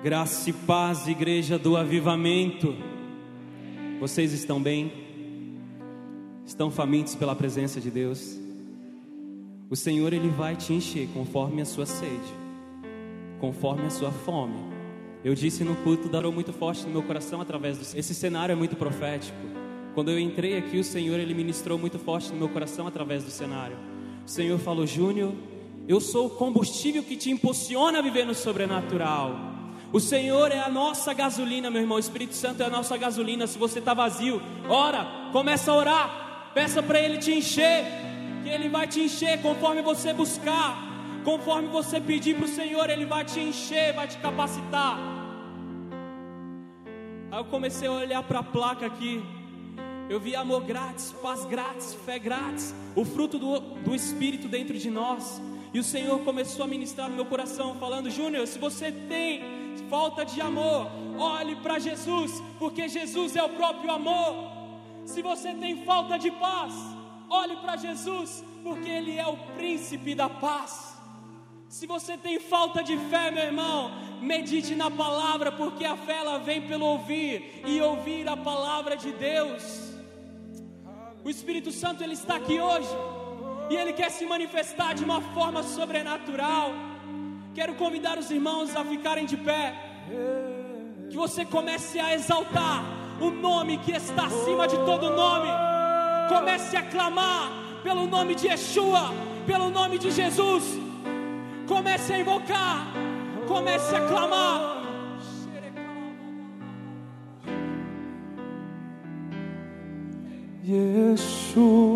Graça e paz, igreja do avivamento. Vocês estão bem? Estão famintos pela presença de Deus? O Senhor ele vai te encher conforme a sua sede, conforme a sua fome. Eu disse no culto, darou muito forte no meu coração através do Esse cenário é muito profético. Quando eu entrei aqui, o Senhor ele ministrou muito forte no meu coração através do cenário. O Senhor falou: "Júnior, eu sou o combustível que te impulsiona a viver no sobrenatural." O Senhor é a nossa gasolina, meu irmão. O Espírito Santo é a nossa gasolina. Se você está vazio, ora, começa a orar. Peça para Ele te encher, que Ele vai te encher conforme você buscar. Conforme você pedir para o Senhor, Ele vai te encher, vai te capacitar. Aí eu comecei a olhar para a placa aqui. Eu vi amor grátis, paz grátis, fé grátis, o fruto do, do Espírito dentro de nós. E o Senhor começou a ministrar no meu coração, falando: Júnior, se você tem falta de amor, olhe para Jesus, porque Jesus é o próprio amor. Se você tem falta de paz, olhe para Jesus, porque Ele é o príncipe da paz. Se você tem falta de fé, meu irmão, medite na palavra, porque a fé ela vem pelo ouvir e ouvir a palavra de Deus. O Espírito Santo ele está aqui hoje e ele quer se manifestar de uma forma sobrenatural. Quero convidar os irmãos a ficarem de pé. Que você comece a exaltar o nome que está acima de todo nome. Comece a clamar pelo nome de Yeshua, pelo nome de Jesus. Comece a invocar, comece a clamar. Yeshua.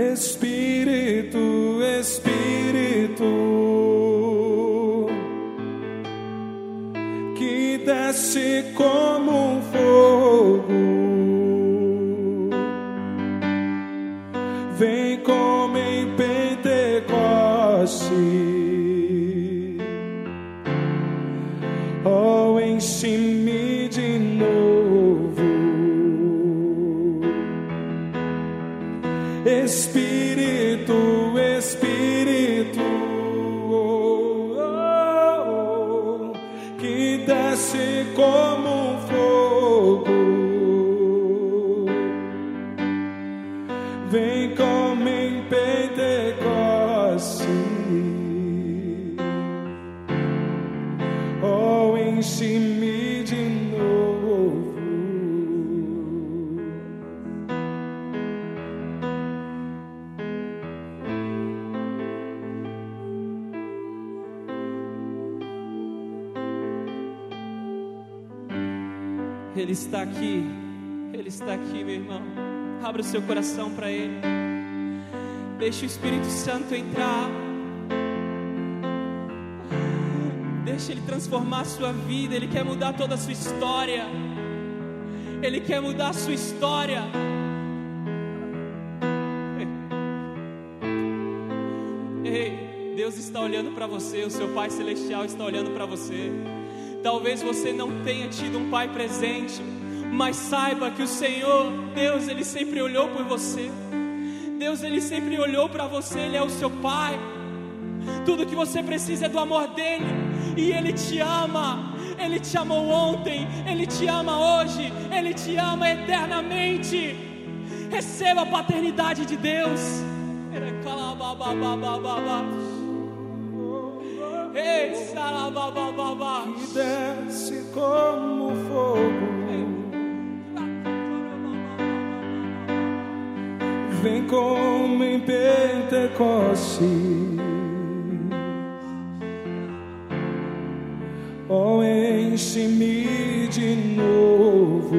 Espírito, Espírito. Ele está aqui Ele está aqui, meu irmão. Abra o seu coração para Ele. Deixe o Espírito Santo entrar. Deixe Ele transformar a sua vida. Ele quer mudar toda a sua história. Ele quer mudar a sua história. Ei, Deus está olhando para você. O seu Pai Celestial está olhando para você. Talvez você não tenha tido um pai presente, mas saiba que o Senhor, Deus, ele sempre olhou por você. Deus, ele sempre olhou para você, ele é o seu pai. Tudo que você precisa é do amor dele, e ele te ama. Ele te amou ontem, ele te ama hoje, ele te ama eternamente. Receba a paternidade de Deus. Ei, que desce como fogo. Vem como em Pentecoste. Oh, enche-me de novo.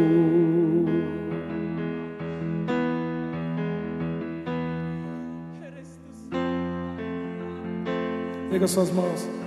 Pega suas mãos.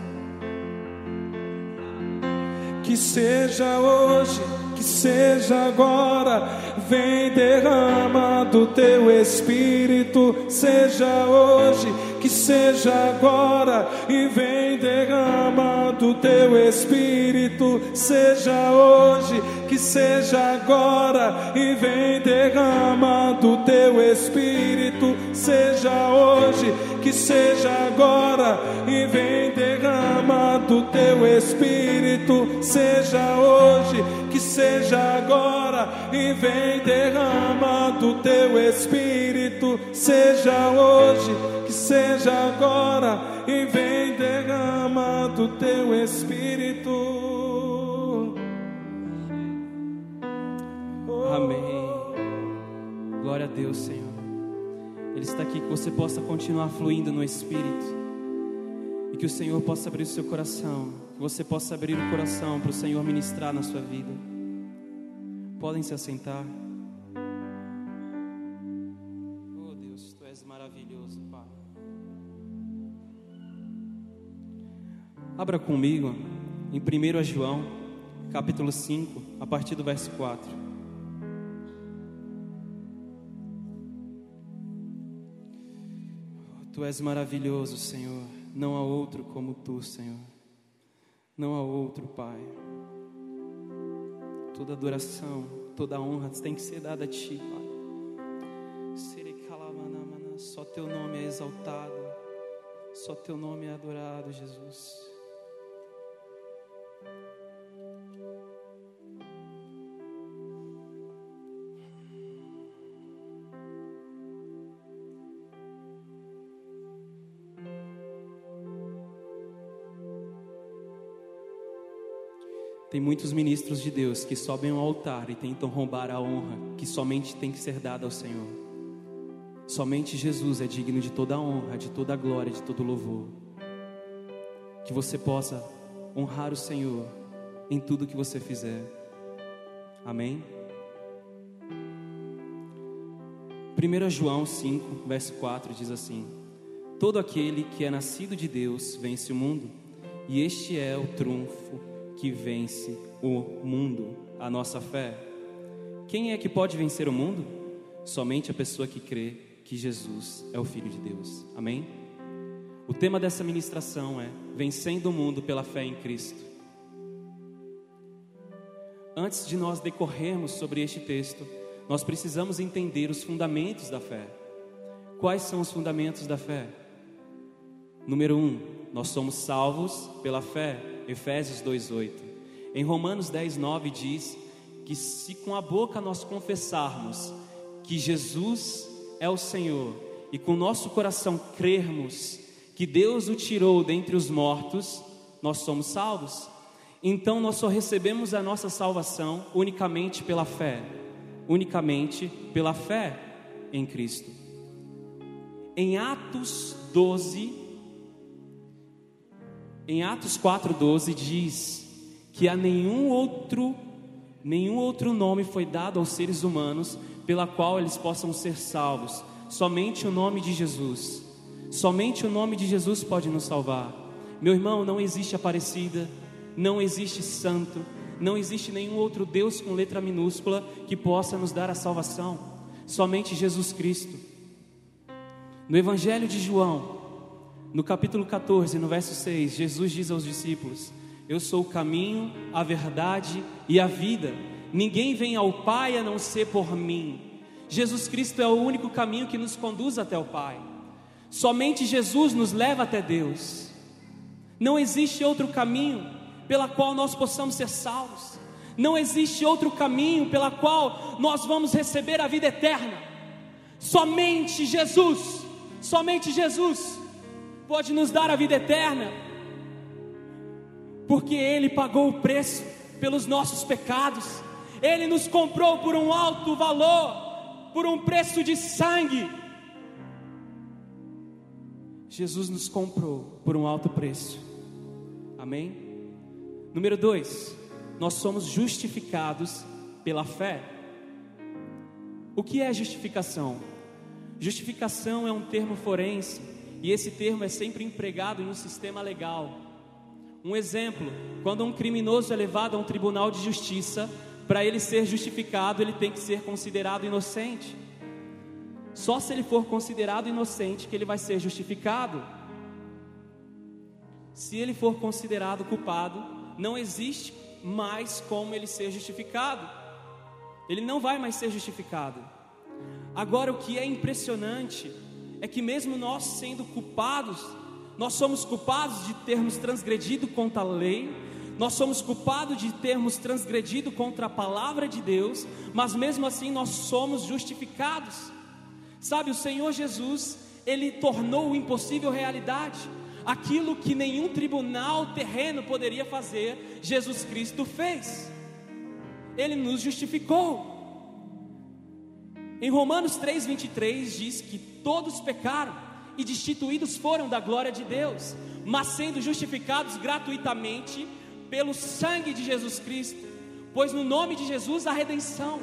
Que seja hoje, que seja agora, vem derrama do teu espírito. Seja hoje, que seja agora, e vem derrama do teu espírito. Seja hoje, que seja agora, e vem derrama do teu espírito. Seja hoje, que seja agora, e vem derrama do teu espírito. Seja hoje, que seja agora, e vem derrama do teu espírito. Seja hoje, que seja agora, e vem derrama do teu espírito. Amém. Glória a Deus, Senhor. Ele está aqui que você possa continuar fluindo no Espírito. E que o Senhor possa abrir o seu coração. Que você possa abrir o coração para o Senhor ministrar na sua vida. Podem se assentar. Oh Deus, tu és maravilhoso, Pai. Abra comigo em 1 João, capítulo 5, a partir do verso 4. Tu és maravilhoso, Senhor. Não há outro como tu, Senhor. Não há outro, Pai. Toda adoração, toda honra tem que ser dada a Ti, Pai. Só Teu nome é exaltado. Só Teu nome é adorado, Jesus. Tem muitos ministros de Deus que sobem ao altar e tentam roubar a honra que somente tem que ser dada ao Senhor. Somente Jesus é digno de toda a honra, de toda a glória, de todo o louvor. Que você possa honrar o Senhor em tudo que você fizer. Amém? 1 João 5, verso 4 diz assim: Todo aquele que é nascido de Deus vence o mundo, e este é o trunfo que vence o mundo, a nossa fé. Quem é que pode vencer o mundo? Somente a pessoa que crê que Jesus é o Filho de Deus. Amém? O tema dessa ministração é Vencendo o mundo pela fé em Cristo. Antes de nós decorrermos sobre este texto, nós precisamos entender os fundamentos da fé. Quais são os fundamentos da fé? Número um, nós somos salvos pela fé Efésios 2:8. Em Romanos 10:9 diz que se com a boca nós confessarmos que Jesus é o Senhor e com o nosso coração crermos que Deus o tirou dentre os mortos, nós somos salvos. Então nós só recebemos a nossa salvação unicamente pela fé, unicamente pela fé em Cristo. Em Atos 12, em Atos 4,12 diz que a nenhum outro Nenhum outro nome foi dado aos seres humanos pela qual eles possam ser salvos, somente o nome de Jesus. Somente o nome de Jesus pode nos salvar. Meu irmão, não existe Aparecida, não existe santo, não existe nenhum outro Deus com letra minúscula que possa nos dar a salvação. Somente Jesus Cristo. No Evangelho de João, no capítulo 14, no verso 6, Jesus diz aos discípulos: Eu sou o caminho, a verdade e a vida. Ninguém vem ao Pai a não ser por mim. Jesus Cristo é o único caminho que nos conduz até o Pai. Somente Jesus nos leva até Deus. Não existe outro caminho pela qual nós possamos ser salvos. Não existe outro caminho pela qual nós vamos receber a vida eterna. Somente Jesus, somente Jesus pode nos dar a vida eterna, porque Ele pagou o preço pelos nossos pecados, Ele nos comprou por um alto valor, por um preço de sangue. Jesus nos comprou por um alto preço, amém? Número dois, nós somos justificados pela fé. O que é justificação? Justificação é um termo forense e esse termo é sempre empregado em um sistema legal. Um exemplo: quando um criminoso é levado a um tribunal de justiça, para ele ser justificado, ele tem que ser considerado inocente. Só se ele for considerado inocente que ele vai ser justificado. Se ele for considerado culpado, não existe mais como ele ser justificado. Ele não vai mais ser justificado. Agora, o que é impressionante é que, mesmo nós sendo culpados, nós somos culpados de termos transgredido contra a lei, nós somos culpados de termos transgredido contra a palavra de Deus, mas mesmo assim nós somos justificados. Sabe, o Senhor Jesus, ele tornou o impossível realidade aquilo que nenhum tribunal terreno poderia fazer, Jesus Cristo fez. Ele nos justificou. Em Romanos 3:23 diz que todos pecaram e destituídos foram da glória de Deus, mas sendo justificados gratuitamente pelo sangue de Jesus Cristo, pois no nome de Jesus há redenção.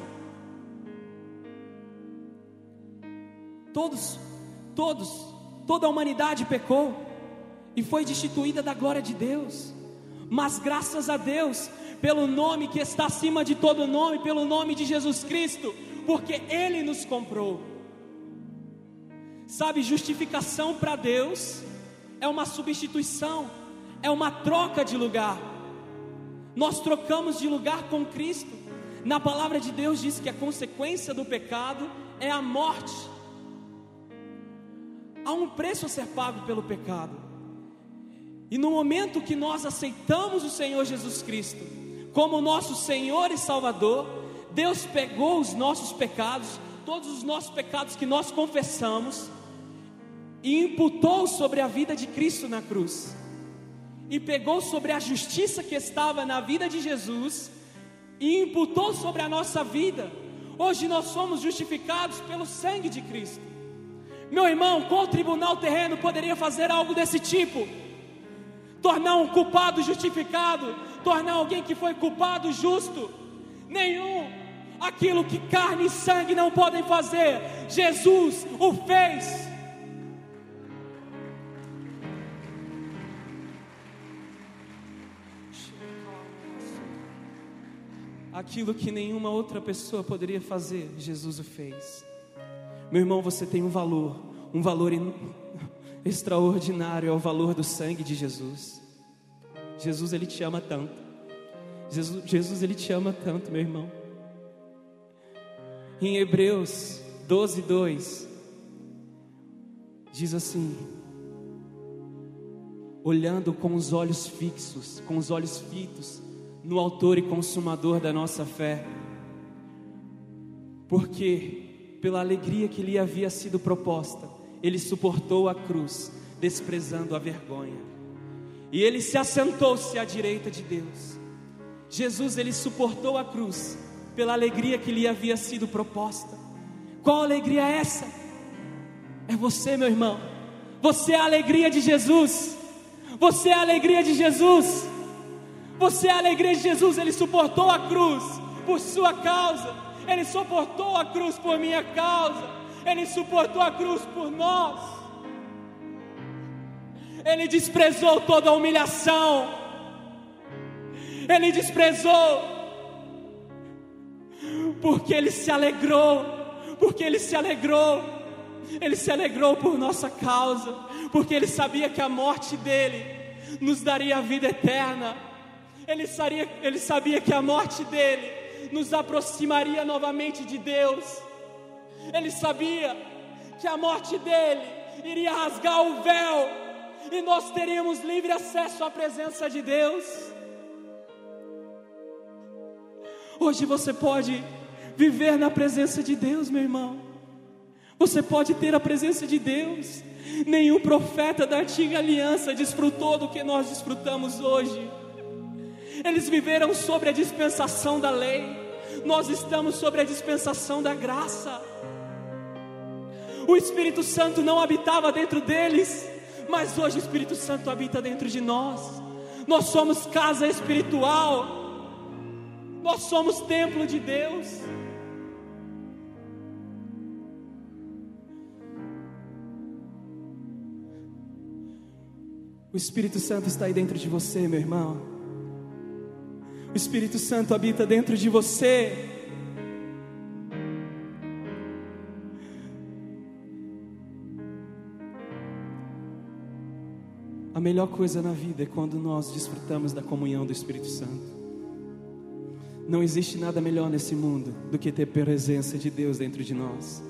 Todos, todos, toda a humanidade pecou e foi destituída da glória de Deus. Mas graças a Deus, pelo nome que está acima de todo nome, pelo nome de Jesus Cristo, porque Ele nos comprou. Sabe, justificação para Deus é uma substituição, é uma troca de lugar. Nós trocamos de lugar com Cristo. Na palavra de Deus diz que a consequência do pecado é a morte. Há um preço a ser pago pelo pecado. E no momento que nós aceitamos o Senhor Jesus Cristo como nosso Senhor e Salvador, Deus pegou os nossos pecados, todos os nossos pecados que nós confessamos, e imputou sobre a vida de Cristo na cruz. E pegou sobre a justiça que estava na vida de Jesus e imputou sobre a nossa vida. Hoje nós somos justificados pelo sangue de Cristo. Meu irmão, qual tribunal terreno poderia fazer algo desse tipo? tornar um culpado justificado, tornar alguém que foi culpado justo. Nenhum. Aquilo que carne e sangue não podem fazer, Jesus o fez. Aquilo que nenhuma outra pessoa poderia fazer, Jesus o fez. Meu irmão, você tem um valor, um valor extraordinário é o valor do sangue de Jesus. Jesus, ele te ama tanto. Jesus, Jesus ele te ama tanto, meu irmão. Em Hebreus 12, 2, diz assim: olhando com os olhos fixos, com os olhos fitos no Autor e Consumador da nossa fé, porque pela alegria que lhe havia sido proposta, ele suportou a cruz, desprezando a vergonha. E ele se assentou-se à direita de Deus. Jesus, ele suportou a cruz pela alegria que lhe havia sido proposta. Qual alegria é essa? É você, meu irmão. Você é a alegria de Jesus. Você é a alegria de Jesus. Você é a alegria de Jesus. Ele suportou a cruz por sua causa, Ele suportou a cruz por minha causa, Ele suportou a cruz por nós. Ele desprezou toda a humilhação, Ele desprezou, porque Ele se alegrou, porque Ele se alegrou, Ele se alegrou por nossa causa, porque Ele sabia que a morte dele nos daria a vida eterna. Ele sabia, ele sabia que a morte dele nos aproximaria novamente de Deus. Ele sabia que a morte dele iria rasgar o véu e nós teríamos livre acesso à presença de Deus. Hoje você pode viver na presença de Deus, meu irmão. Você pode ter a presença de Deus. Nenhum profeta da antiga aliança desfrutou do que nós desfrutamos hoje. Eles viveram sobre a dispensação da lei, nós estamos sobre a dispensação da graça. O Espírito Santo não habitava dentro deles, mas hoje o Espírito Santo habita dentro de nós. Nós somos casa espiritual, nós somos templo de Deus. O Espírito Santo está aí dentro de você, meu irmão. O Espírito Santo habita dentro de você. A melhor coisa na vida é quando nós desfrutamos da comunhão do Espírito Santo. Não existe nada melhor nesse mundo do que ter presença de Deus dentro de nós.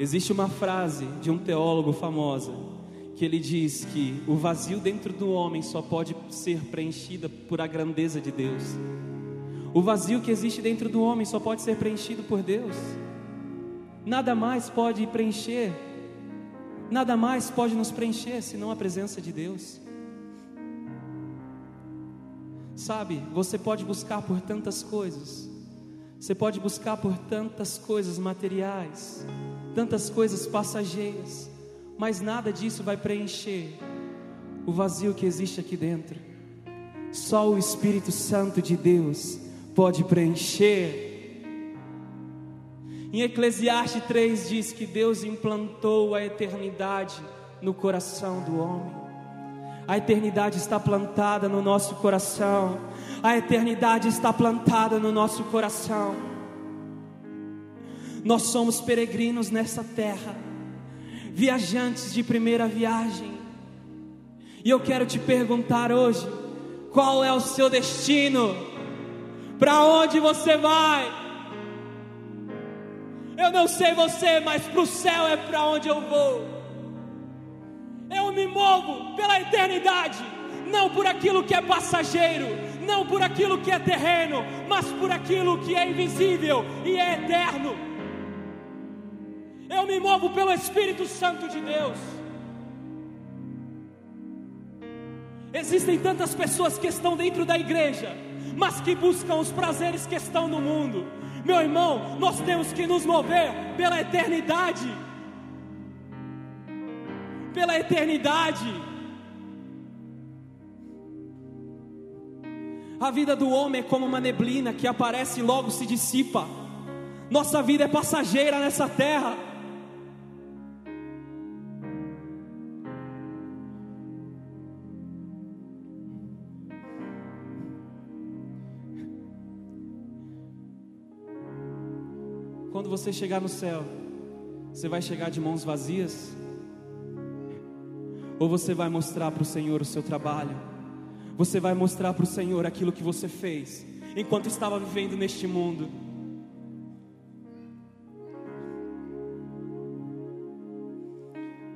Existe uma frase de um teólogo famosa que ele diz que o vazio dentro do homem só pode ser preenchido por a grandeza de Deus. O vazio que existe dentro do homem só pode ser preenchido por Deus. Nada mais pode preencher, nada mais pode nos preencher senão a presença de Deus. Sabe, você pode buscar por tantas coisas, você pode buscar por tantas coisas materiais, tantas coisas passageiras, mas nada disso vai preencher o vazio que existe aqui dentro. Só o Espírito Santo de Deus pode preencher. Em Eclesiastes 3 diz que Deus implantou a eternidade no coração do homem. A eternidade está plantada no nosso coração. A eternidade está plantada no nosso coração. Nós somos peregrinos nessa terra viajantes de primeira viagem. E eu quero te perguntar hoje: qual é o seu destino? Para onde você vai? Eu não sei você, mas para o céu é para onde eu vou. Me movo pela eternidade, não por aquilo que é passageiro, não por aquilo que é terreno, mas por aquilo que é invisível e é eterno. Eu me movo pelo Espírito Santo de Deus. Existem tantas pessoas que estão dentro da igreja, mas que buscam os prazeres que estão no mundo. Meu irmão, nós temos que nos mover pela eternidade. Pela eternidade. A vida do homem é como uma neblina que aparece e logo se dissipa. Nossa vida é passageira nessa terra. quando você chegar no céu, você vai chegar de mãos vazias? Ou você vai mostrar para o Senhor o seu trabalho? Você vai mostrar para o Senhor aquilo que você fez enquanto estava vivendo neste mundo?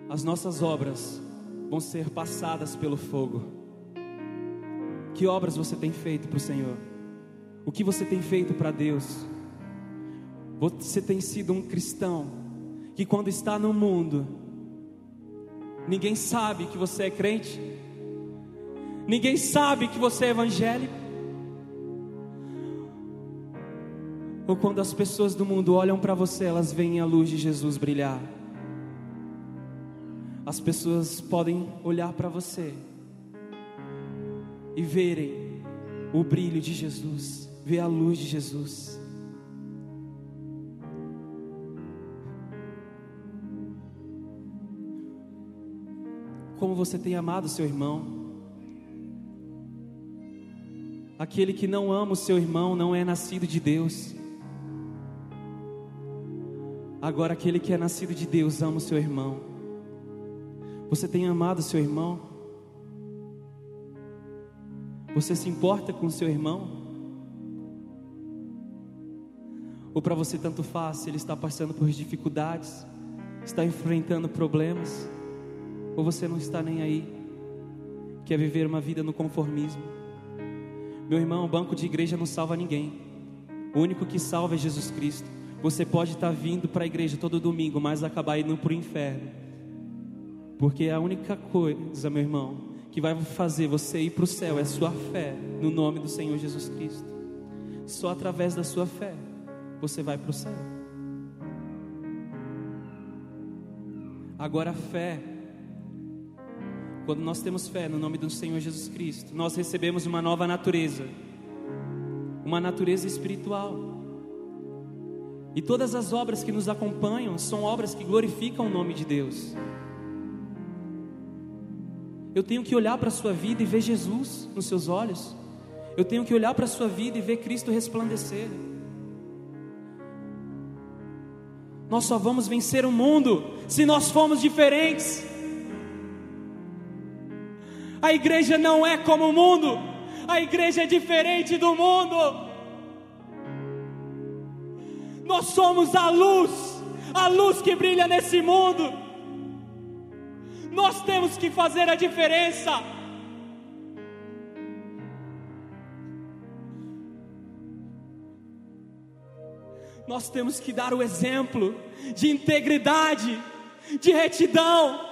As nossas obras vão ser passadas pelo fogo. Que obras você tem feito para o Senhor? O que você tem feito para Deus? Você tem sido um cristão que, quando está no mundo, ninguém sabe que você é crente, ninguém sabe que você é evangélico. Ou quando as pessoas do mundo olham para você, elas veem a luz de Jesus brilhar. As pessoas podem olhar para você e verem o brilho de Jesus ver a luz de Jesus. Como você tem amado seu irmão. Aquele que não ama o seu irmão não é nascido de Deus. Agora, aquele que é nascido de Deus ama o seu irmão. Você tem amado seu irmão? Você se importa com seu irmão? Ou para você tanto faz ele está passando por dificuldades, está enfrentando problemas, ou você não está nem aí, quer viver uma vida no conformismo? Meu irmão, o banco de igreja não salva ninguém. O único que salva é Jesus Cristo. Você pode estar vindo para a igreja todo domingo, mas acabar indo para o inferno. Porque a única coisa, meu irmão, que vai fazer você ir para o céu é sua fé no nome do Senhor Jesus Cristo. Só através da sua fé você vai para o céu. Agora a fé quando nós temos fé no nome do Senhor Jesus Cristo, nós recebemos uma nova natureza, uma natureza espiritual. E todas as obras que nos acompanham são obras que glorificam o nome de Deus. Eu tenho que olhar para a sua vida e ver Jesus nos seus olhos. Eu tenho que olhar para a sua vida e ver Cristo resplandecer. Nós só vamos vencer o mundo se nós formos diferentes. A igreja não é como o mundo, a igreja é diferente do mundo. Nós somos a luz, a luz que brilha nesse mundo. Nós temos que fazer a diferença. Nós temos que dar o exemplo de integridade, de retidão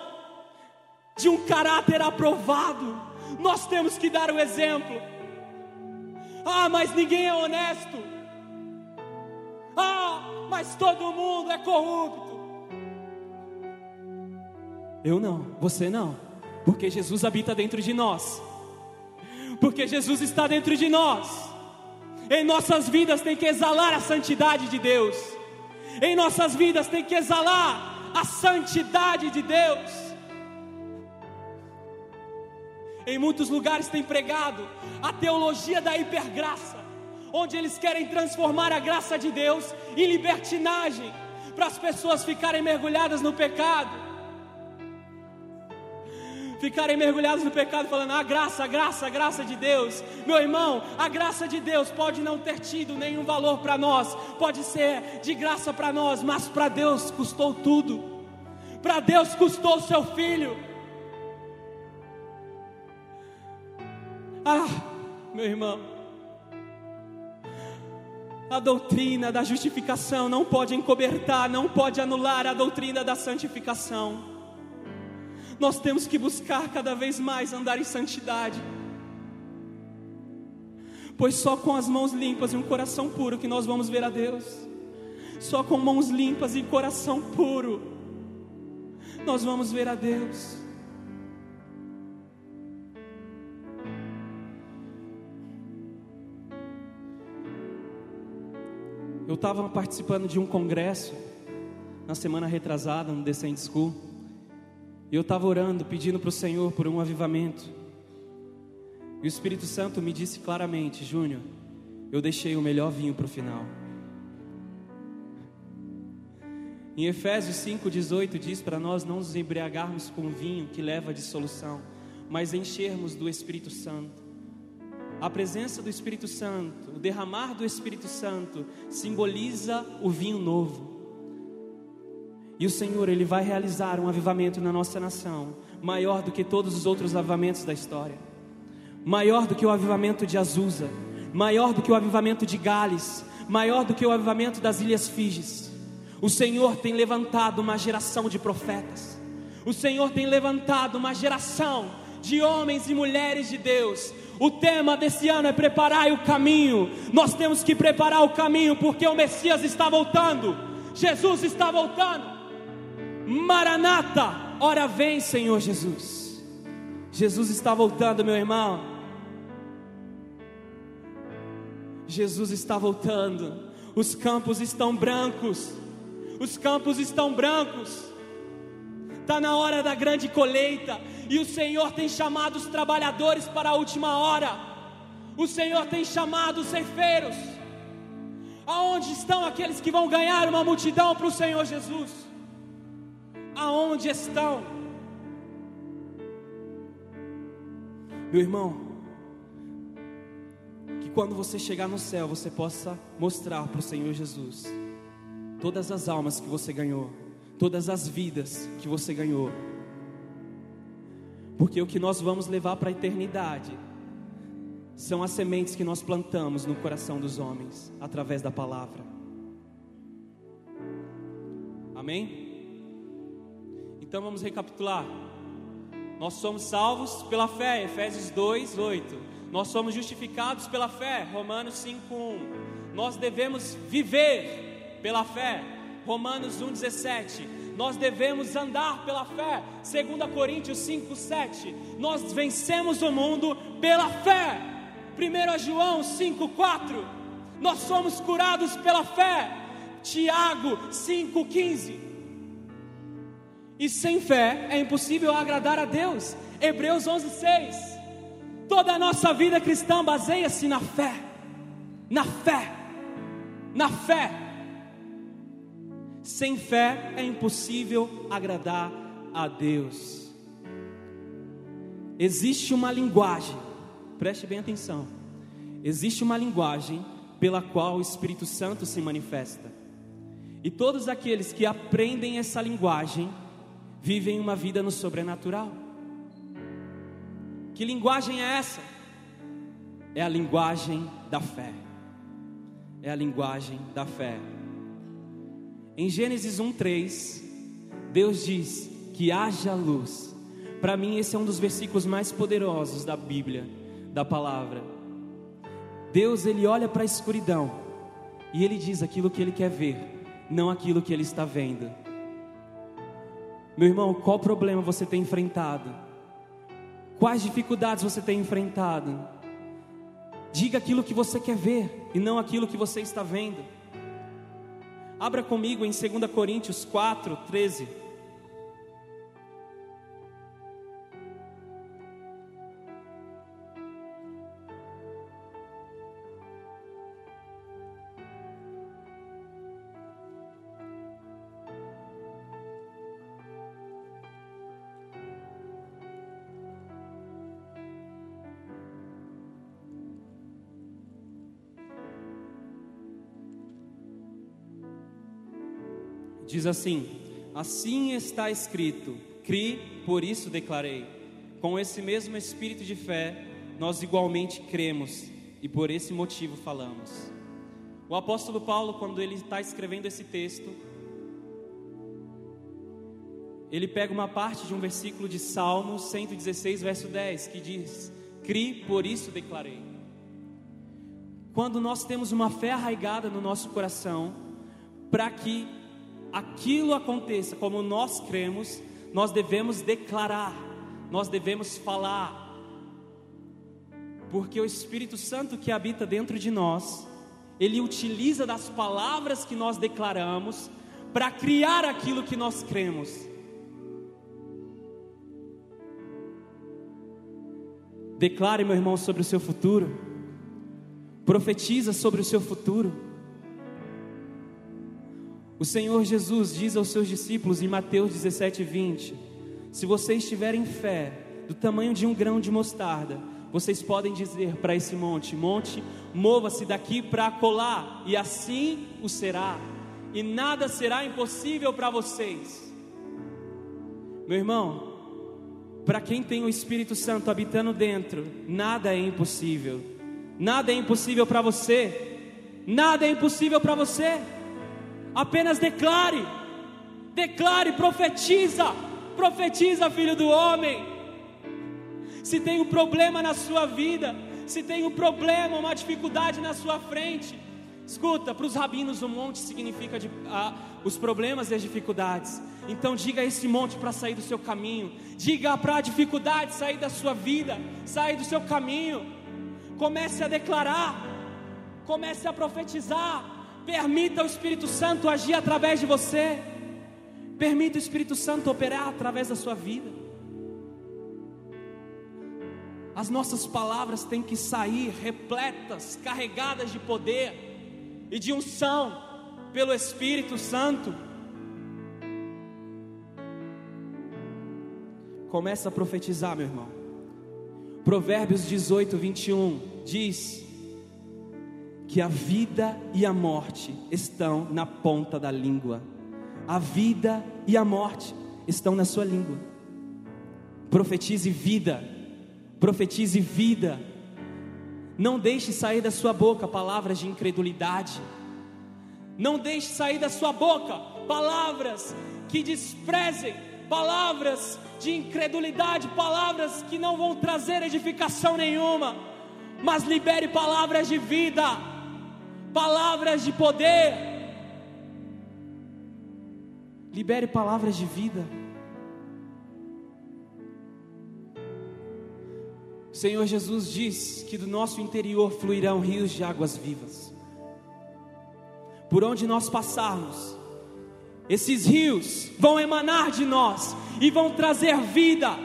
de um caráter aprovado. Nós temos que dar o exemplo. Ah, mas ninguém é honesto. Ah, mas todo mundo é corrupto. Eu não, você não, porque Jesus habita dentro de nós. Porque Jesus está dentro de nós. Em nossas vidas tem que exalar a santidade de Deus. Em nossas vidas tem que exalar a santidade de Deus. Em muitos lugares tem pregado a teologia da hipergraça, onde eles querem transformar a graça de Deus em libertinagem, para as pessoas ficarem mergulhadas no pecado. Ficarem mergulhados no pecado, falando: a graça, a graça, a graça de Deus. Meu irmão, a graça de Deus pode não ter tido nenhum valor para nós, pode ser de graça para nós, mas para Deus custou tudo. Para Deus custou o seu filho. Ah, meu irmão, a doutrina da justificação não pode encobertar, não pode anular a doutrina da santificação. Nós temos que buscar cada vez mais andar em santidade, pois só com as mãos limpas e um coração puro que nós vamos ver a Deus. Só com mãos limpas e coração puro nós vamos ver a Deus. Eu estava participando de um congresso na semana retrasada, no Descent School, e eu estava orando, pedindo para o Senhor por um avivamento. E o Espírito Santo me disse claramente: Júnior, eu deixei o melhor vinho para o final. Em Efésios 5,18 diz para nós não nos embriagarmos com vinho que leva à dissolução, mas enchermos do Espírito Santo. A presença do Espírito Santo, o derramar do Espírito Santo, simboliza o vinho novo. E o Senhor, Ele vai realizar um avivamento na nossa nação, maior do que todos os outros avivamentos da história, maior do que o avivamento de Azusa, maior do que o avivamento de Gales, maior do que o avivamento das Ilhas Figes. O Senhor tem levantado uma geração de profetas, o Senhor tem levantado uma geração de homens e mulheres de Deus, o tema desse ano é preparar o caminho. Nós temos que preparar o caminho porque o Messias está voltando. Jesus está voltando. Maranata, ora vem, Senhor Jesus. Jesus está voltando, meu irmão. Jesus está voltando. Os campos estão brancos. Os campos estão brancos. Está na hora da grande colheita. E o Senhor tem chamado os trabalhadores para a última hora. O Senhor tem chamado os ceifeiros. Aonde estão aqueles que vão ganhar uma multidão para o Senhor Jesus? Aonde estão? Meu irmão, que quando você chegar no céu, você possa mostrar para o Senhor Jesus todas as almas que você ganhou, todas as vidas que você ganhou. Porque o que nós vamos levar para a eternidade são as sementes que nós plantamos no coração dos homens através da palavra. Amém? Então vamos recapitular. Nós somos salvos pela fé, Efésios 2, 8. Nós somos justificados pela fé, Romanos 5:1. Nós devemos viver pela fé, Romanos 1:17. Nós devemos andar pela fé, 2 Coríntios 5:7. Nós vencemos o mundo pela fé. 1 João 5:4. Nós somos curados pela fé. Tiago 5:15. E sem fé é impossível agradar a Deus. Hebreus 11:6. Toda a nossa vida cristã baseia-se na fé, na fé, na fé. Sem fé é impossível agradar a Deus. Existe uma linguagem, preste bem atenção. Existe uma linguagem pela qual o Espírito Santo se manifesta. E todos aqueles que aprendem essa linguagem vivem uma vida no sobrenatural. Que linguagem é essa? É a linguagem da fé. É a linguagem da fé. Em Gênesis 1:3, Deus diz que haja luz. Para mim esse é um dos versículos mais poderosos da Bíblia, da palavra. Deus ele olha para a escuridão e ele diz aquilo que ele quer ver, não aquilo que ele está vendo. Meu irmão, qual problema você tem enfrentado? Quais dificuldades você tem enfrentado? Diga aquilo que você quer ver e não aquilo que você está vendo. Abra comigo em 2 Coríntios 4, 13. Diz assim: Assim está escrito: Cri, por isso declarei. Com esse mesmo espírito de fé, nós igualmente cremos e por esse motivo falamos. O apóstolo Paulo, quando ele está escrevendo esse texto, ele pega uma parte de um versículo de Salmo 116, verso 10, que diz: Cri, por isso declarei. Quando nós temos uma fé arraigada no nosso coração, para que aquilo aconteça como nós cremos, nós devemos declarar, nós devemos falar, porque o Espírito Santo que habita dentro de nós, ele utiliza das palavras que nós declaramos para criar aquilo que nós cremos. Declare, meu irmão, sobre o seu futuro. Profetiza sobre o seu futuro. O Senhor Jesus diz aos seus discípulos em Mateus 17, 20: Se vocês tiverem fé do tamanho de um grão de mostarda, vocês podem dizer para esse monte: Monte, mova-se daqui para colar, e assim o será, e nada será impossível para vocês. Meu irmão, para quem tem o Espírito Santo habitando dentro, nada é impossível. Nada é impossível para você. Nada é impossível para você. Apenas declare, declare, profetiza, profetiza, filho do homem. Se tem um problema na sua vida, se tem um problema, uma dificuldade na sua frente, escuta, para os rabinos o monte significa de, ah, os problemas e as dificuldades. Então diga a esse monte para sair do seu caminho, diga para a dificuldade sair da sua vida, sair do seu caminho. Comece a declarar, Comece a profetizar. Permita o Espírito Santo agir através de você. Permita o Espírito Santo operar através da sua vida. As nossas palavras têm que sair repletas, carregadas de poder e de unção pelo Espírito Santo. Começa a profetizar, meu irmão. Provérbios 18, 21 diz que a vida e a morte estão na ponta da língua. A vida e a morte estão na sua língua. Profetize vida, profetize vida. Não deixe sair da sua boca palavras de incredulidade. Não deixe sair da sua boca palavras que desprezem, palavras de incredulidade, palavras que não vão trazer edificação nenhuma, mas libere palavras de vida palavras de poder. Libere palavras de vida. O Senhor Jesus diz que do nosso interior fluirão rios de águas vivas. Por onde nós passarmos, esses rios vão emanar de nós e vão trazer vida,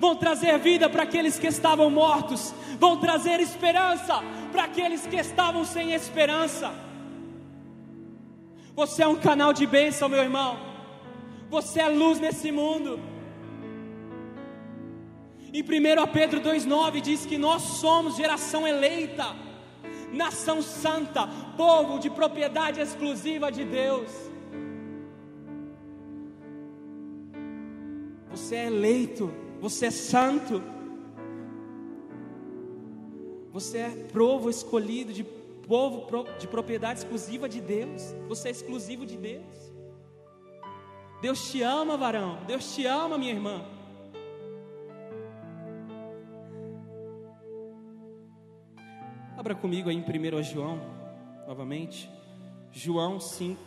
vão trazer vida para aqueles que estavam mortos, vão trazer esperança para aqueles que estavam sem esperança. Você é um canal de bênção, meu irmão. Você é luz nesse mundo. Em 1 Pedro 2,9 diz que nós somos geração eleita, nação santa, povo de propriedade exclusiva de Deus. Você é eleito, você é santo. Você é provo escolhido de povo de propriedade exclusiva de Deus. Você é exclusivo de Deus. Deus te ama, varão. Deus te ama, minha irmã. Abra comigo aí em 1 João, novamente. João 5,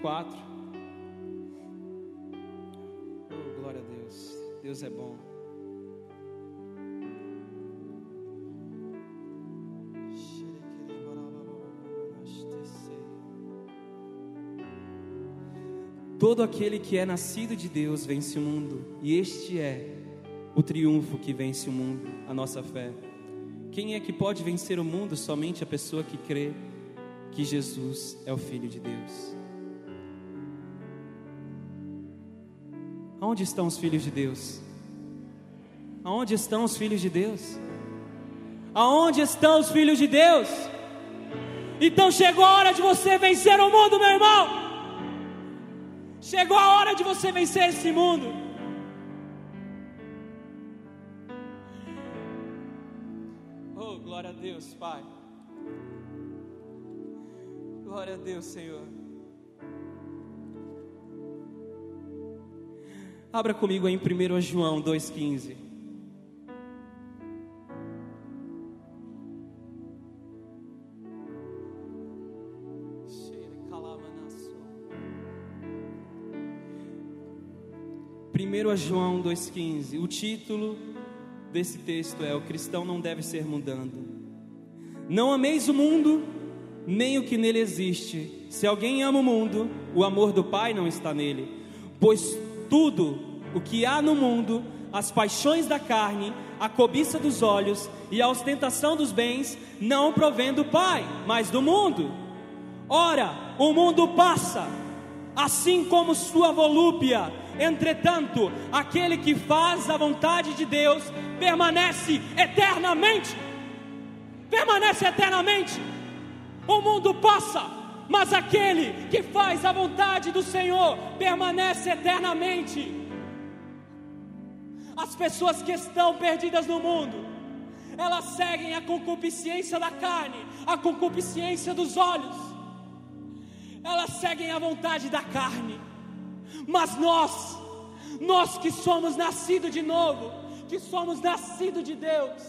4. Oh, glória a Deus. Deus é bom. Todo aquele que é nascido de Deus vence o mundo, e este é o triunfo que vence o mundo, a nossa fé. Quem é que pode vencer o mundo? Somente a pessoa que crê que Jesus é o Filho de Deus. Aonde estão os filhos de Deus? Aonde estão os filhos de Deus? Aonde estão os filhos de Deus? Então chegou a hora de você vencer o mundo, meu irmão. Chegou a hora de você vencer esse mundo. Oh, glória a Deus, Pai. Glória a Deus, Senhor. Abra comigo aí em 1 João 2,15. João 2,15. O título desse texto é: O cristão não deve ser mudando. Não ameis o mundo, nem o que nele existe. Se alguém ama o mundo, o amor do Pai não está nele. Pois tudo o que há no mundo, as paixões da carne, a cobiça dos olhos e a ostentação dos bens, não provém do Pai, mas do mundo. Ora, o mundo passa, assim como sua volúpia Entretanto, aquele que faz a vontade de Deus permanece eternamente. Permanece eternamente. O mundo passa, mas aquele que faz a vontade do Senhor permanece eternamente. As pessoas que estão perdidas no mundo, elas seguem a concupiscência da carne, a concupiscência dos olhos, elas seguem a vontade da carne mas nós, nós que somos nascidos de novo, que somos nascidos de Deus,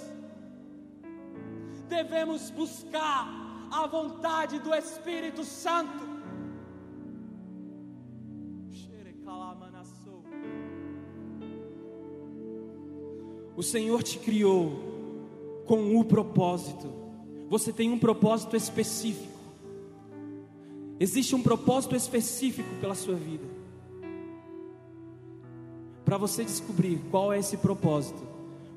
devemos buscar a vontade do Espírito Santo. O Senhor te criou com o propósito, Você tem um propósito específico. Existe um propósito específico pela sua vida. Para você descobrir qual é esse propósito,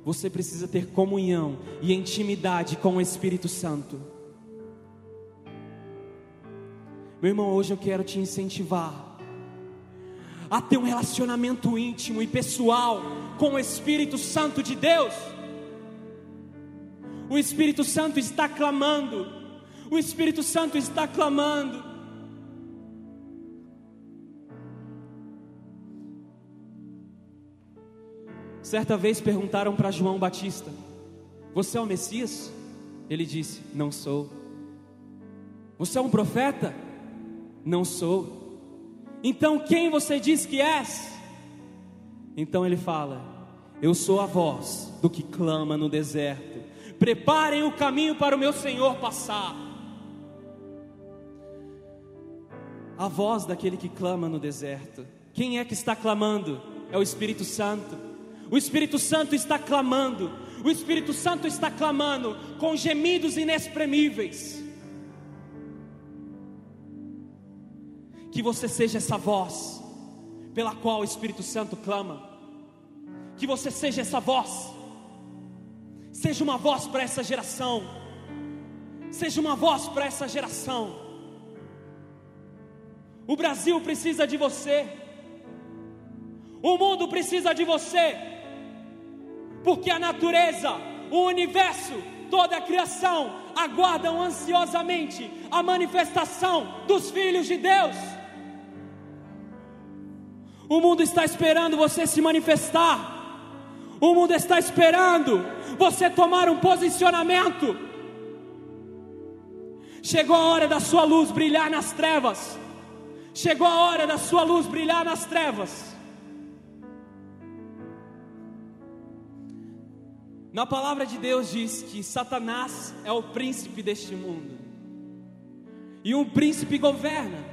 você precisa ter comunhão e intimidade com o Espírito Santo. Meu irmão, hoje eu quero te incentivar a ter um relacionamento íntimo e pessoal com o Espírito Santo de Deus. O Espírito Santo está clamando, o Espírito Santo está clamando. Certa vez perguntaram para João Batista: Você é o Messias? Ele disse: Não sou. Você é um profeta? Não sou. Então quem você diz que és? Então ele fala: Eu sou a voz do que clama no deserto. Preparem o caminho para o meu Senhor passar. A voz daquele que clama no deserto. Quem é que está clamando? É o Espírito Santo. O Espírito Santo está clamando, o Espírito Santo está clamando com gemidos inexprimíveis. Que você seja essa voz pela qual o Espírito Santo clama. Que você seja essa voz. Seja uma voz para essa geração. Seja uma voz para essa geração. O Brasil precisa de você. O mundo precisa de você porque a natureza, o universo, toda a criação aguardam ansiosamente a manifestação dos filhos de Deus. O mundo está esperando você se manifestar. O mundo está esperando você tomar um posicionamento. Chegou a hora da sua luz brilhar nas trevas. Chegou a hora da sua luz brilhar nas trevas. Na palavra de Deus diz que Satanás é o príncipe deste mundo. E um príncipe governa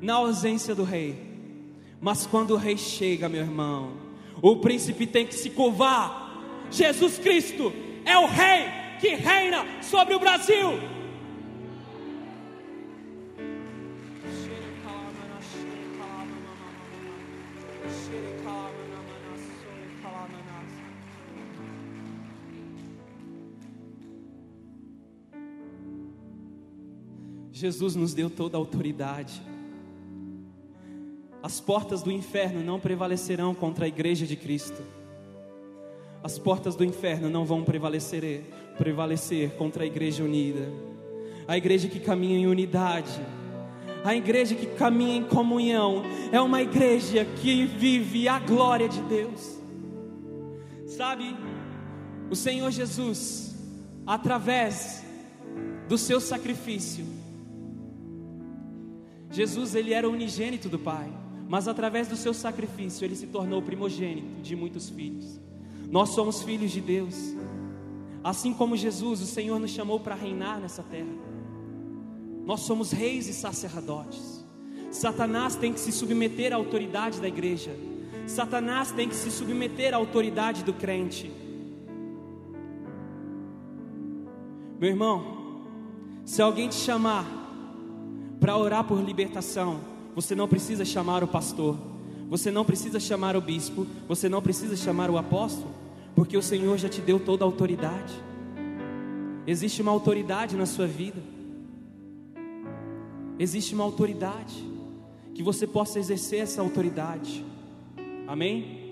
na ausência do rei. Mas quando o rei chega, meu irmão, o príncipe tem que se curvar. Jesus Cristo é o rei que reina sobre o Brasil. Jesus nos deu toda a autoridade. As portas do inferno não prevalecerão contra a igreja de Cristo. As portas do inferno não vão prevalecer, prevalecer contra a igreja unida. A igreja que caminha em unidade. A igreja que caminha em comunhão é uma igreja que vive a glória de Deus. Sabe, o Senhor Jesus, através do seu sacrifício, Jesus ele era unigênito do Pai, mas através do seu sacrifício ele se tornou primogênito de muitos filhos. Nós somos filhos de Deus. Assim como Jesus, o Senhor nos chamou para reinar nessa terra. Nós somos reis e sacerdotes. Satanás tem que se submeter à autoridade da igreja. Satanás tem que se submeter à autoridade do crente. Meu irmão, se alguém te chamar para orar por libertação, você não precisa chamar o pastor, você não precisa chamar o bispo, você não precisa chamar o apóstolo, porque o Senhor já te deu toda a autoridade. Existe uma autoridade na sua vida, existe uma autoridade, que você possa exercer essa autoridade, amém?